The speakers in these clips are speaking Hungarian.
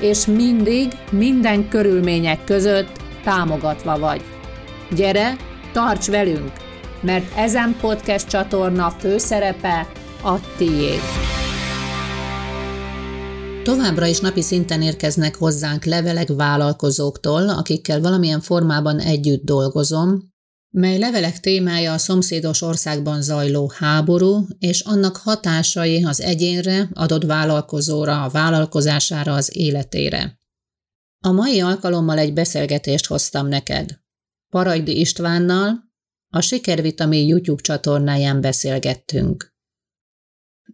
és mindig, minden körülmények között támogatva vagy. Gyere, tarts velünk, mert ezen podcast csatorna főszerepe a tiéd. Továbbra is napi szinten érkeznek hozzánk levelek vállalkozóktól, akikkel valamilyen formában együtt dolgozom, mely levelek témája a szomszédos országban zajló háború és annak hatásai az egyénre, adott vállalkozóra, a vállalkozására, az életére. A mai alkalommal egy beszélgetést hoztam neked. Parajdi Istvánnal, a Sikervitamin YouTube csatornáján beszélgettünk.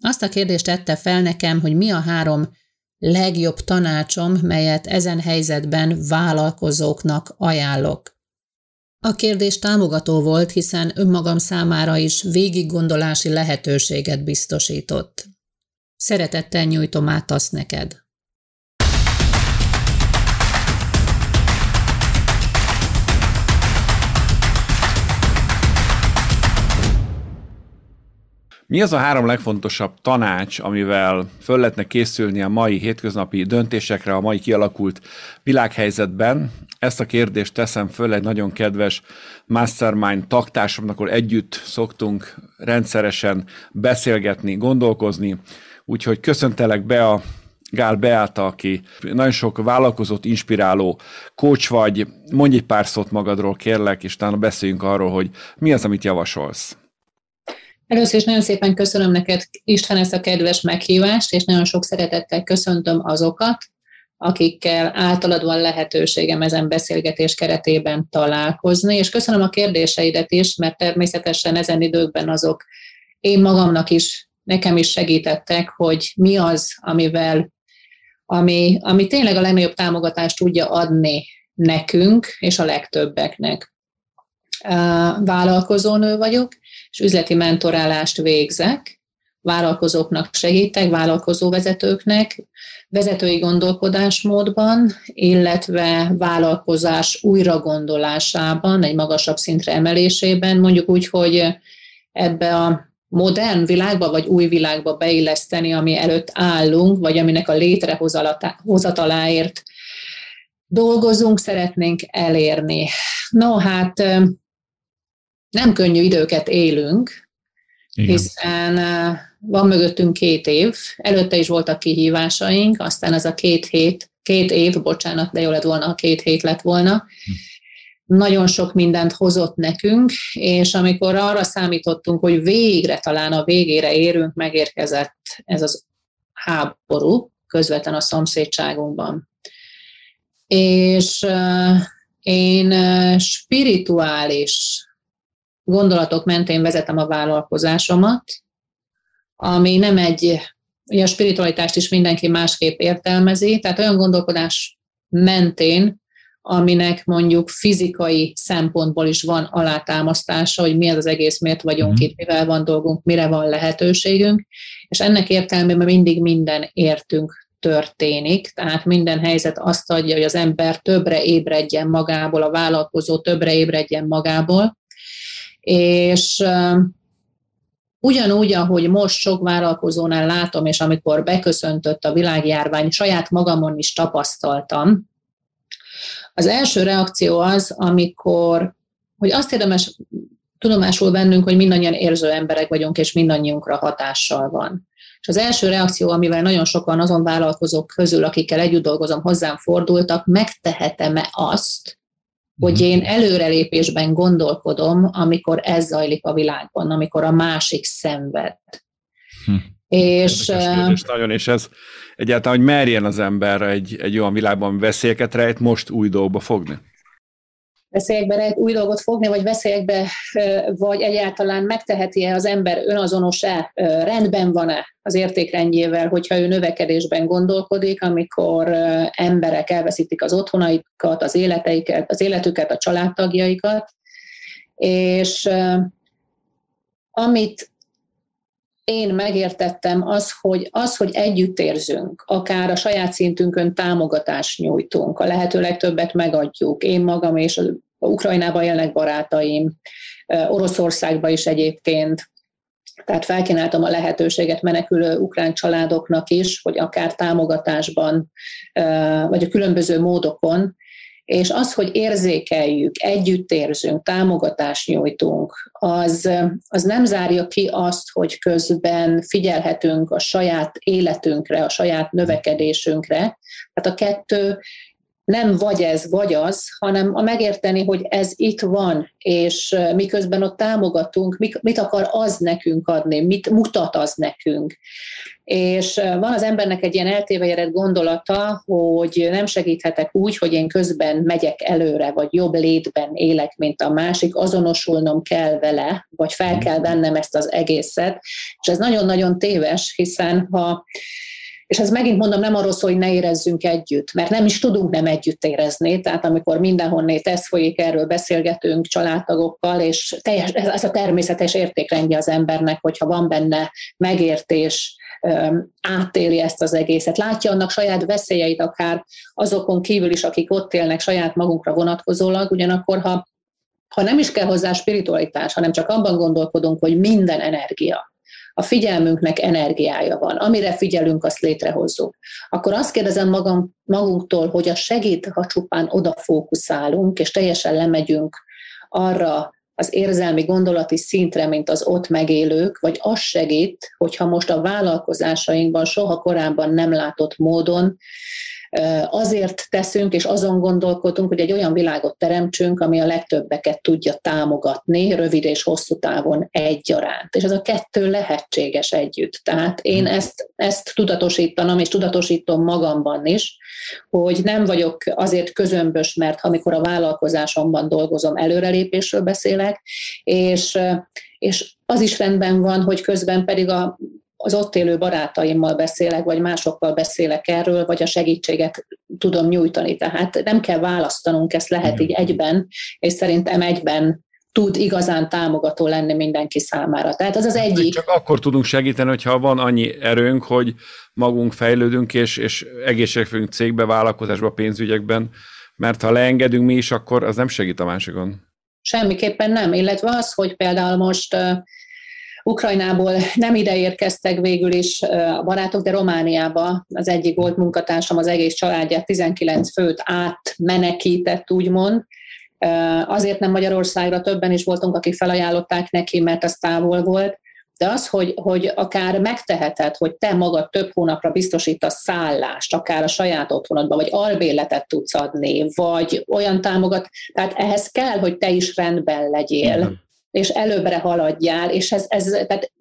Azt a kérdést tette fel nekem, hogy mi a három legjobb tanácsom, melyet ezen helyzetben vállalkozóknak ajánlok. A kérdés támogató volt, hiszen önmagam számára is végiggondolási lehetőséget biztosított. Szeretettel nyújtom át azt neked. Mi az a három legfontosabb tanács, amivel föl lehetne készülni a mai hétköznapi döntésekre, a mai kialakult világhelyzetben? Ezt a kérdést teszem föl egy nagyon kedves mastermind taktársamnak, ahol együtt szoktunk rendszeresen beszélgetni, gondolkozni. Úgyhogy köszöntelek be a Gál Beáta, aki nagyon sok vállalkozót inspiráló coach vagy. Mondj egy pár szót magadról, kérlek, és utána beszéljünk arról, hogy mi az, amit javasolsz. Először is nagyon szépen köszönöm neked, István, ezt a kedves meghívást, és nagyon sok szeretettel köszöntöm azokat, akikkel általad van lehetőségem ezen beszélgetés keretében találkozni, és köszönöm a kérdéseidet is, mert természetesen ezen időkben azok én magamnak is, nekem is segítettek, hogy mi az, amivel, ami, ami tényleg a legnagyobb támogatást tudja adni nekünk és a legtöbbeknek. Vállalkozónő vagyok, és üzleti mentorálást végzek, vállalkozóknak segítek, vállalkozóvezetőknek, vezetői gondolkodásmódban, illetve vállalkozás újragondolásában, egy magasabb szintre emelésében, mondjuk úgy, hogy ebbe a modern világba, vagy új világba beilleszteni, ami előtt állunk, vagy aminek a létrehozataláért dolgozunk, szeretnénk elérni. No, hát nem könnyű időket élünk, Igen. hiszen van mögöttünk két év, előtte is voltak kihívásaink, aztán az a két hét, két év, bocsánat, de jó lett volna, ha két hét lett volna. Hm. Nagyon sok mindent hozott nekünk, és amikor arra számítottunk, hogy végre talán a végére érünk, megérkezett ez az háború közvetlen a szomszédságunkban. És én spirituális gondolatok mentén vezetem a vállalkozásomat, ami nem egy, ugye a spiritualitást is mindenki másképp értelmezi, tehát olyan gondolkodás mentén, aminek mondjuk fizikai szempontból is van alátámasztása, hogy mi az az egész, miért vagyunk mm. itt, mivel van dolgunk, mire van lehetőségünk, és ennek értelmében mindig minden értünk történik, tehát minden helyzet azt adja, hogy az ember többre ébredjen magából, a vállalkozó többre ébredjen magából, és ugyanúgy, ahogy most sok vállalkozónál látom, és amikor beköszöntött a világjárvány, saját magamon is tapasztaltam, az első reakció az, amikor, hogy azt érdemes tudomásul vennünk, hogy mindannyian érző emberek vagyunk, és mindannyiunkra hatással van. És az első reakció, amivel nagyon sokan azon vállalkozók közül, akikkel együtt dolgozom, hozzám fordultak, megtehetem-e azt, hogy mhm. én előrelépésben gondolkodom, amikor ez zajlik a világban, amikor a másik szenved. Hm. És, kérdés, nagyon, és ez egyáltalán, hogy merjen az ember egy, egy olyan világban veszélyeket rejt, most új dolgba fogni? Veszélyekbe új dolgot fogni, vagy veszélyekbe, vagy egyáltalán megteheti-e az ember önazonos-e, rendben van-e az értékrendjével, hogyha ő növekedésben gondolkodik, amikor emberek elveszítik az otthonaikat, az életeiket, az életüket, a családtagjaikat, és amit én megértettem az, hogy az, hogy együtt érzünk, akár a saját szintünkön támogatást nyújtunk, a lehető legtöbbet megadjuk, én magam és a Ukrajnában élnek barátaim, Oroszországban is egyébként, tehát felkínáltam a lehetőséget menekülő ukrán családoknak is, hogy akár támogatásban, vagy a különböző módokon és az, hogy érzékeljük, együtt érzünk, támogatást nyújtunk, az, az nem zárja ki azt, hogy közben figyelhetünk a saját életünkre, a saját növekedésünkre. Tehát a kettő nem vagy ez, vagy az, hanem a megérteni, hogy ez itt van, és miközben ott támogatunk, mit akar az nekünk adni, mit mutat az nekünk. És van az embernek egy ilyen eltévejedett gondolata, hogy nem segíthetek úgy, hogy én közben megyek előre, vagy jobb létben élek, mint a másik, azonosulnom kell vele, vagy fel kell vennem ezt az egészet. És ez nagyon-nagyon téves, hiszen ha és ez megint mondom, nem arról szól, hogy ne érezzünk együtt, mert nem is tudunk nem együtt érezni. Tehát amikor mindenhonnét ez folyik, erről beszélgetünk családtagokkal, és teljes, ez a természetes értékrendje az embernek, hogyha van benne megértés, átéli ezt az egészet, látja annak saját veszélyeit, akár azokon kívül is, akik ott élnek saját magunkra vonatkozólag, ugyanakkor ha, ha nem is kell hozzá spiritualitás, hanem csak abban gondolkodunk, hogy minden energia, a figyelmünknek energiája van, amire figyelünk, azt létrehozzuk. Akkor azt kérdezem magam, magunktól, hogy a segít, ha csupán oda fókuszálunk, és teljesen lemegyünk arra az érzelmi gondolati szintre, mint az ott megélők, vagy az segít, hogyha most a vállalkozásainkban soha korábban nem látott módon azért teszünk, és azon gondolkodunk, hogy egy olyan világot teremtsünk, ami a legtöbbeket tudja támogatni, rövid és hosszú távon egyaránt. És ez a kettő lehetséges együtt. Tehát én hmm. ezt, ezt tudatosítanom, és tudatosítom magamban is, hogy nem vagyok azért közömbös, mert amikor a vállalkozásomban dolgozom, előrelépésről beszélek, és és az is rendben van, hogy közben pedig a az ott élő barátaimmal beszélek, vagy másokkal beszélek erről, vagy a segítséget tudom nyújtani. Tehát nem kell választanunk, ezt lehet így egyben, és szerintem egyben tud igazán támogató lenni mindenki számára. Tehát az az egyik. Csak akkor tudunk segíteni, hogyha van annyi erőnk, hogy magunk fejlődünk, és, és egészségünk cégbe, vállalkozásba, pénzügyekben, mert ha leengedünk mi is, akkor az nem segít a másikon. Semmiképpen nem, illetve az, hogy például most Ukrajnából nem ide érkeztek végül is a barátok, de Romániába az egyik volt munkatársam az egész családját, 19 főt átmenekített, úgymond. Azért nem Magyarországra, többen is voltunk, akik felajánlották neki, mert az távol volt, de az, hogy, hogy akár megteheted, hogy te magad több hónapra biztosítasz szállást, akár a saját otthonodban, vagy albéletet tudsz adni, vagy olyan támogat, tehát ehhez kell, hogy te is rendben legyél. És előbbre haladjál, és ez, ez tehát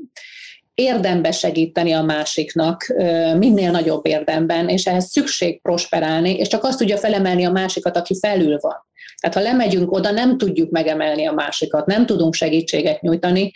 érdembe segíteni a másiknak, minél nagyobb érdemben, és ehhez szükség prosperálni, és csak azt tudja felemelni a másikat, aki felül van. Tehát ha lemegyünk oda, nem tudjuk megemelni a másikat, nem tudunk segítséget nyújtani,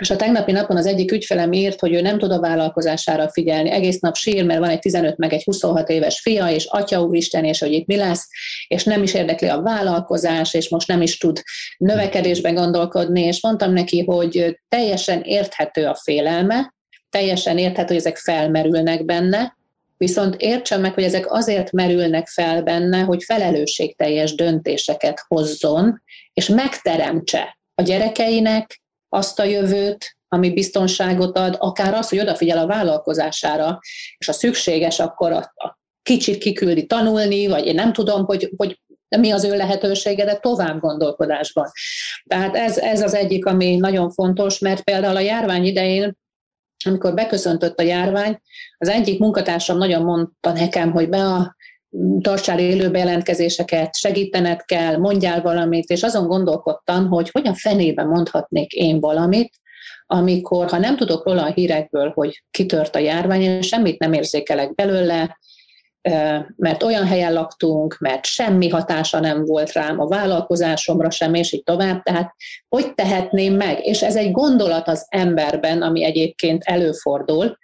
és a tegnapi napon az egyik ügyfelem írt, hogy ő nem tud a vállalkozására figyelni. Egész nap sír, mert van egy 15 meg egy 26 éves fia, és atya úristen, és hogy itt mi lesz, és nem is érdekli a vállalkozás, és most nem is tud növekedésben gondolkodni, és mondtam neki, hogy teljesen érthető a félelme, teljesen érthető, hogy ezek felmerülnek benne, viszont értsen meg, hogy ezek azért merülnek fel benne, hogy felelősségteljes döntéseket hozzon, és megteremtse a gyerekeinek, azt a jövőt, ami biztonságot ad, akár az, hogy odafigyel a vállalkozására, és a szükséges, akkor a, a kicsit kiküldi tanulni, vagy én nem tudom, hogy, hogy mi az ő lehetősége, de tovább gondolkodásban. Tehát ez, ez az egyik, ami nagyon fontos, mert például a járvány idején amikor beköszöntött a járvány, az egyik munkatársam nagyon mondta nekem, hogy be a tartsál élő bejelentkezéseket, segítened kell, mondjál valamit, és azon gondolkodtam, hogy hogyan fenébe mondhatnék én valamit, amikor, ha nem tudok róla a hírekből, hogy kitört a járvány, és semmit nem érzékelek belőle, mert olyan helyen laktunk, mert semmi hatása nem volt rám a vállalkozásomra sem, és így tovább. Tehát hogy tehetném meg? És ez egy gondolat az emberben, ami egyébként előfordul,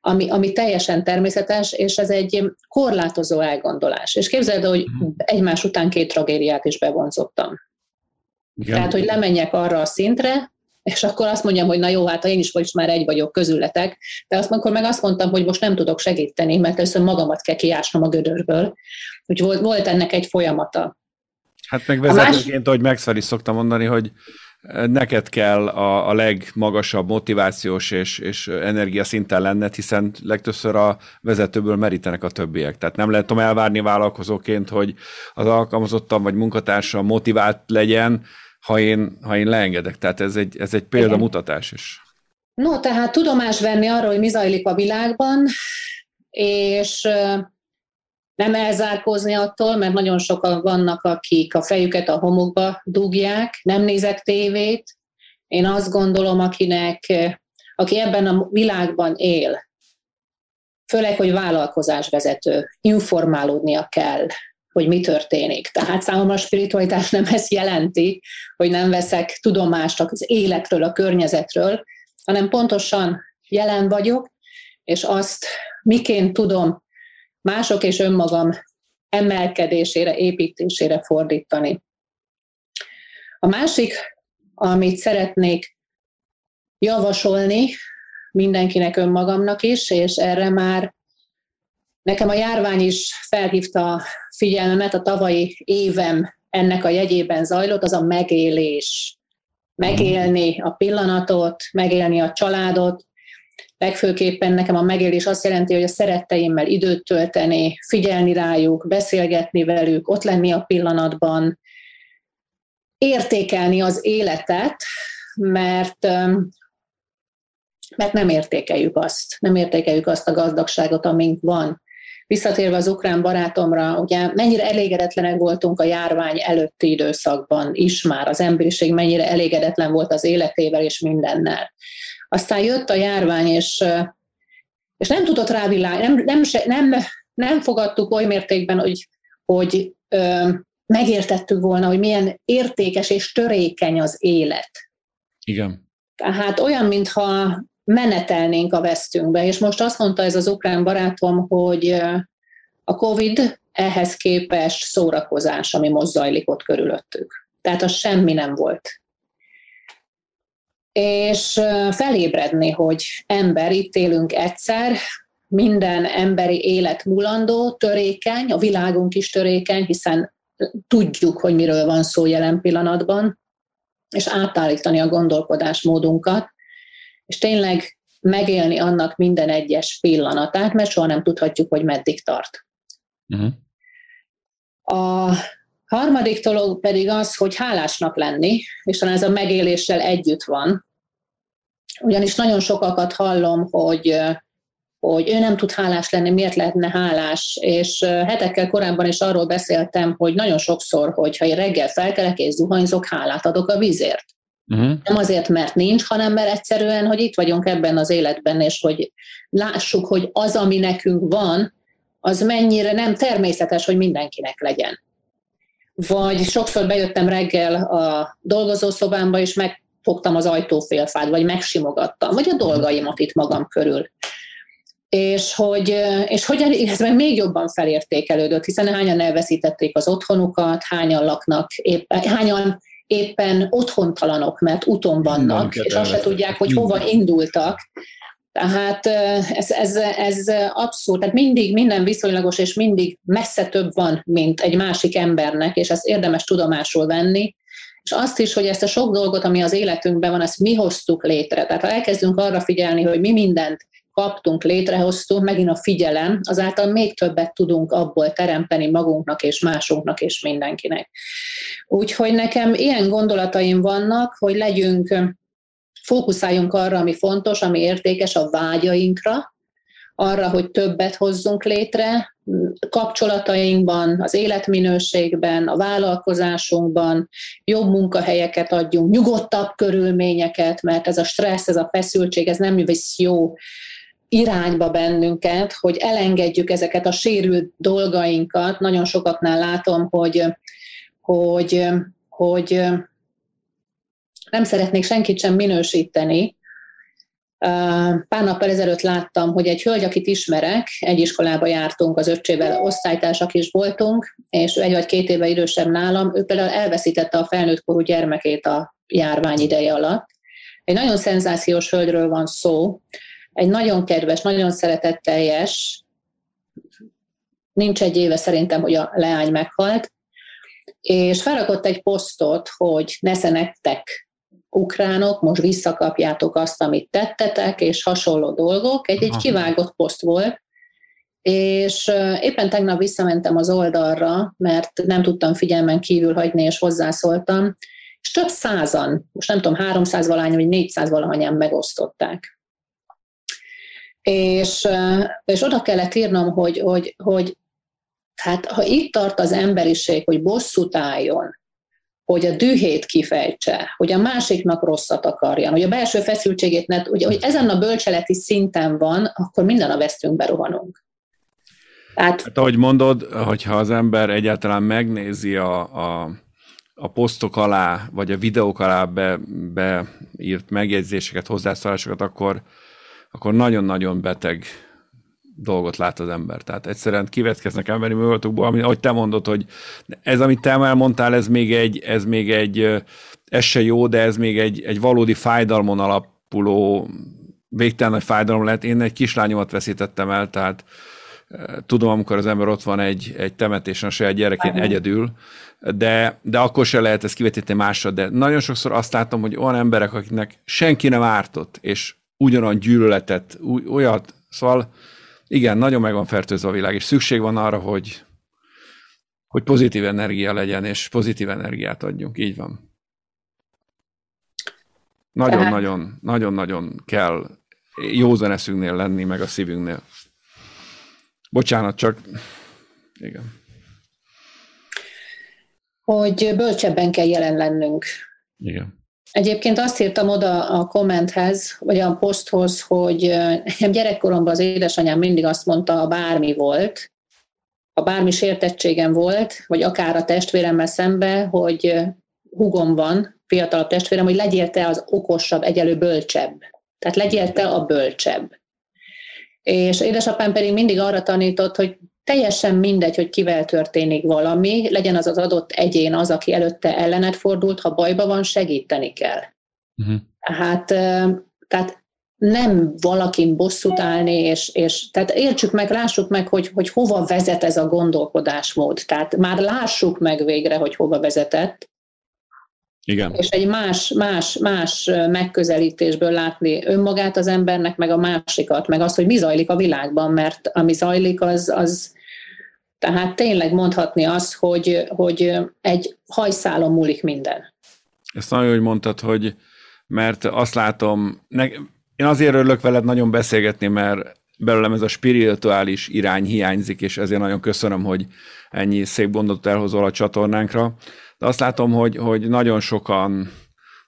ami, ami teljesen természetes, és ez egy korlátozó elgondolás. És képzeld, hogy mhm. egymás után két tragédiát is bevonzottam. Igen. Tehát, hogy lemenjek arra a szintre, és akkor azt mondjam, hogy na jó, hát én is most már egy vagyok közületek, de azt akkor meg azt mondtam, hogy most nem tudok segíteni, mert először magamat kell kiásnom a gödörből. Úgyhogy volt, volt ennek egy folyamata. Hát meg vezetőként, más... ahogy Max is szokta mondani, hogy neked kell a, a legmagasabb motivációs és, és energiaszinten lenned, hiszen legtöbbször a vezetőből merítenek a többiek. Tehát nem lehet elvárni vállalkozóként, hogy az alkalmazottam vagy munkatársam motivált legyen, ha én, ha én leengedek. Tehát ez egy, ez egy példamutatás is. No, tehát tudomás venni arról, hogy mi zajlik a világban, és nem elzárkózni attól, mert nagyon sokan vannak, akik a fejüket a homokba dugják, nem nézek tévét. Én azt gondolom, akinek, aki ebben a világban él, főleg, hogy vállalkozásvezető, informálódnia kell, hogy mi történik. Tehát számomra a spiritualitás nem ezt jelenti, hogy nem veszek tudomást az életről, a környezetről, hanem pontosan jelen vagyok, és azt miként tudom mások és önmagam emelkedésére, építésére fordítani. A másik, amit szeretnék javasolni mindenkinek önmagamnak is, és erre már nekem a járvány is felhívta a figyelmemet, a tavalyi évem ennek a jegyében zajlott, az a megélés. Megélni a pillanatot, megélni a családot, Legfőképpen nekem a megélés azt jelenti, hogy a szeretteimmel időt tölteni, figyelni rájuk, beszélgetni velük, ott lenni a pillanatban, értékelni az életet, mert mert nem értékeljük azt, nem értékeljük azt a gazdagságot, amink van. Visszatérve az ukrán barátomra, ugye mennyire elégedetlenek voltunk a járvány előtti időszakban is már, az emberiség mennyire elégedetlen volt az életével és mindennel. Aztán jött a járvány, és, és nem tudott rávilág, nem, nem, nem, nem fogadtuk oly mértékben, hogy, hogy ö, megértettük volna, hogy milyen értékes és törékeny az élet. Igen. Tehát olyan, mintha menetelnénk a vesztünkbe, és most azt mondta ez az ukrán barátom, hogy a COVID ehhez képest szórakozás, ami most zajlik ott körülöttük. Tehát az semmi nem volt és felébredni, hogy ember, itt élünk egyszer, minden emberi élet mulandó, törékeny, a világunk is törékeny, hiszen tudjuk, hogy miről van szó jelen pillanatban, és átállítani a gondolkodásmódunkat, és tényleg megélni annak minden egyes pillanatát, mert soha nem tudhatjuk, hogy meddig tart. Uh-huh. A Harmadik dolog pedig az, hogy hálásnak lenni, és talán ez a megéléssel együtt van. Ugyanis nagyon sokakat hallom, hogy hogy ő nem tud hálás lenni, miért lehetne hálás, és hetekkel korábban is arról beszéltem, hogy nagyon sokszor, hogyha én reggel felkelek és zuhanyzok, hálát adok a vízért. Uh-huh. Nem azért, mert nincs, hanem mert egyszerűen, hogy itt vagyunk ebben az életben, és hogy lássuk, hogy az, ami nekünk van, az mennyire nem természetes, hogy mindenkinek legyen vagy sokszor bejöttem reggel a dolgozószobámba, és megfogtam az ajtófélfát, vagy megsimogattam, vagy a dolgaimat itt magam körül. És hogy, és hogy ez meg még jobban felértékelődött, hiszen hányan elveszítették az otthonukat, hányan laknak, éppen, hányan éppen otthontalanok, mert úton vannak, és azt se tudják, hogy hova indultak, tehát ez, ez, ez abszolút, tehát mindig minden viszonylagos, és mindig messze több van, mint egy másik embernek, és ezt érdemes tudomásul venni, és azt is, hogy ezt a sok dolgot, ami az életünkben van, ezt mi hoztuk létre. Tehát ha elkezdünk arra figyelni, hogy mi mindent kaptunk, létrehoztunk, megint a figyelem, azáltal még többet tudunk abból teremteni magunknak és másunknak és mindenkinek. Úgyhogy nekem ilyen gondolataim vannak, hogy legyünk fókuszáljunk arra, ami fontos, ami értékes, a vágyainkra, arra, hogy többet hozzunk létre, kapcsolatainkban, az életminőségben, a vállalkozásunkban, jobb munkahelyeket adjunk, nyugodtabb körülményeket, mert ez a stressz, ez a feszültség, ez nem visz jó irányba bennünket, hogy elengedjük ezeket a sérült dolgainkat. Nagyon sokaknál látom, hogy, hogy, hogy nem szeretnék senkit sem minősíteni. Pár nappal ezelőtt láttam, hogy egy hölgy, akit ismerek, egy iskolába jártunk, az öccsével osztálytársak is voltunk, és ő egy vagy két éve idősebb nálam, ő például elveszítette a felnőtt korú gyermekét a járvány ideje alatt. Egy nagyon szenzációs hölgyről van szó, egy nagyon kedves, nagyon szeretetteljes, nincs egy éve szerintem, hogy a leány meghalt, és felrakott egy posztot, hogy nesze nektek ukránok, most visszakapjátok azt, amit tettetek, és hasonló dolgok. Egy, egy kivágott poszt volt, és éppen tegnap visszamentem az oldalra, mert nem tudtam figyelmen kívül hagyni, és hozzászóltam, és több százan, most nem tudom, 300 valány, vagy 400 valahányan megosztották. És, és oda kellett írnom, hogy, hogy, hogy hát, ha itt tart az emberiség, hogy bosszút álljon, hogy a dühét kifejtse, hogy a másiknak rosszat akarjan, hogy a belső feszültségét ne, hogy, hogy ezen a bölcseleti szinten van, akkor minden a vesztünkbe rohanunk. Tehát, hát, ahogy mondod, hogyha az ember egyáltalán megnézi a, a, a posztok alá, vagy a videók alá be, beírt megjegyzéseket, hozzászólásokat, akkor, akkor nagyon-nagyon beteg dolgot lát az ember. Tehát egyszerűen kivetkeznek emberi művoltokból, ami, ahogy te mondod, hogy ez, amit te elmondtál, ez még egy, ez még egy, ez se jó, de ez még egy, egy valódi fájdalmon alapuló végtelen nagy fájdalom lehet. Én egy kislányomat veszítettem el, tehát tudom, amikor az ember ott van egy, egy temetésen a saját gyerekén Aha. egyedül, de, de akkor se lehet ezt kivetíteni másra, de nagyon sokszor azt látom, hogy olyan emberek, akiknek senki nem ártott, és ugyanolyan gyűlöletet, olyat, szóval igen, nagyon meg van fertőzve a világ, és szükség van arra, hogy, hogy pozitív energia legyen, és pozitív energiát adjunk. Így van. Nagyon-nagyon, nagyon-nagyon kell józan eszünknél lenni, meg a szívünknél. Bocsánat, csak igen. Hogy bölcsebben kell jelen lennünk. Igen. Egyébként azt írtam oda a kommenthez, vagy a poszthoz, hogy gyerekkoromban az édesanyám mindig azt mondta, ha bármi volt, ha bármi sértettségem volt, vagy akár a testvéremmel szembe, hogy hugom van, fiatalabb testvérem, hogy legyél te az okosabb, egyelő bölcsebb. Tehát legyél te a bölcsebb. És édesapám pedig mindig arra tanított, hogy teljesen mindegy, hogy kivel történik valami, legyen az az adott egyén az, aki előtte ellenet fordult, ha bajba van, segíteni kell. Uh-huh. Hát, tehát nem valakin bosszút állni, és, és tehát értsük meg, lássuk meg, hogy, hogy hova vezet ez a gondolkodásmód. Tehát már lássuk meg végre, hogy hova vezetett, igen. És egy más, más, más megközelítésből látni önmagát az embernek, meg a másikat, meg azt, hogy mi zajlik a világban, mert ami zajlik, az, az tehát tényleg mondhatni azt, hogy, hogy egy hajszálon múlik minden. Ezt nagyon hogy mondtad, hogy mert azt látom, ne, én azért örülök veled nagyon beszélgetni, mert belőlem ez a spirituális irány hiányzik, és ezért nagyon köszönöm, hogy ennyi szép gondot elhozol a csatornánkra. De azt látom, hogy, hogy nagyon sokan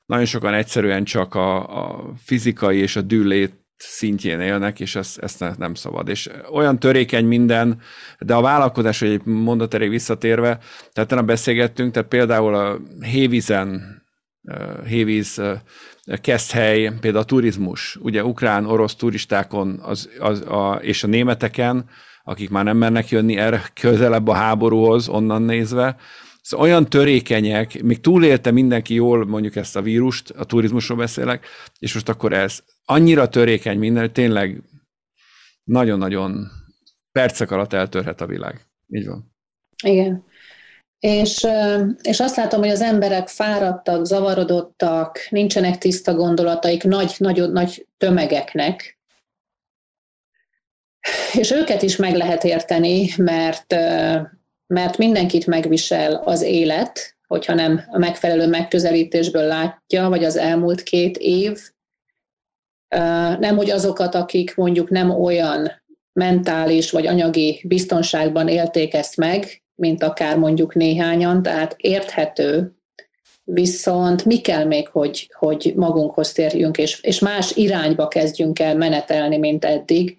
nagyon sokan egyszerűen csak a, a fizikai és a dűlét szintjén élnek, és ezt, ezt nem szabad. És olyan törékeny minden, de a vállalkozás, hogy egy mondat elég visszatérve, tehát nem beszélgettünk, tehát például a Hévízen, Hévíz Keszthely, például a turizmus, ugye ukrán, orosz turistákon az, az, a, és a németeken, akik már nem mennek jönni erre közelebb a háborúhoz, onnan nézve, Szóval olyan törékenyek, még túlélte mindenki jól mondjuk ezt a vírust, a turizmusról beszélek, és most akkor ez annyira törékeny minden, hogy tényleg nagyon-nagyon percek alatt eltörhet a világ. Így van. Igen. És, és azt látom, hogy az emberek fáradtak, zavarodottak, nincsenek tiszta gondolataik nagy, nagy, nagy tömegeknek, és őket is meg lehet érteni, mert mert mindenkit megvisel az élet, hogyha nem a megfelelő megközelítésből látja, vagy az elmúlt két év. Nem, hogy azokat, akik mondjuk nem olyan mentális vagy anyagi biztonságban élték ezt meg, mint akár mondjuk néhányan, tehát érthető, viszont mi kell még, hogy, hogy magunkhoz térjünk, és, és más irányba kezdjünk el menetelni, mint eddig.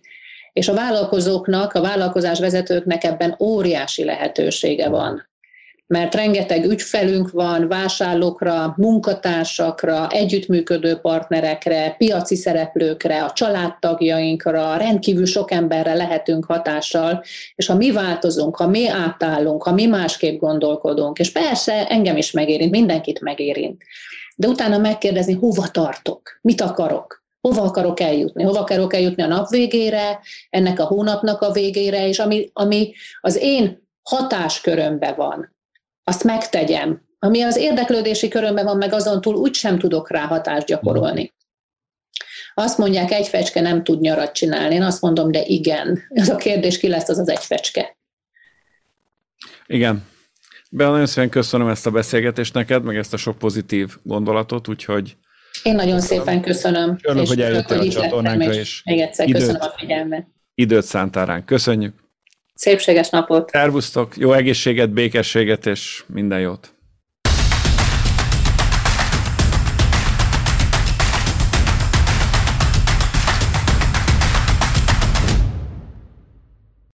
És a vállalkozóknak, a vállalkozás vezetőknek ebben óriási lehetősége van mert rengeteg ügyfelünk van, vásárlókra, munkatársakra, együttműködő partnerekre, piaci szereplőkre, a családtagjainkra, rendkívül sok emberre lehetünk hatással, és ha mi változunk, ha mi átállunk, ha mi másképp gondolkodunk, és persze engem is megérint, mindenkit megérint, de utána megkérdezni, hova tartok, mit akarok, hova akarok eljutni, hova akarok eljutni a nap végére, ennek a hónapnak a végére, és ami, ami az én hatáskörömbe van, azt megtegyem. Ami az érdeklődési körömben van, meg azon túl úgy sem tudok rá hatást gyakorolni. Azt mondják, egy fecske nem tud nyarat csinálni. Én azt mondom, de igen. Ez a kérdés, ki lesz az az egy fecske. Igen. Be nagyon szépen köszönöm ezt a beszélgetést neked, meg ezt a sok pozitív gondolatot, úgyhogy én nagyon szépen köszönöm. Örülök, hogy eljöttél a csatornánkra, és még egyszer időt, köszönöm a figyelmet. Időt szántál ránk. Köszönjük. Szépséges napot! Szervusztok, jó egészséget, békességet és minden jót!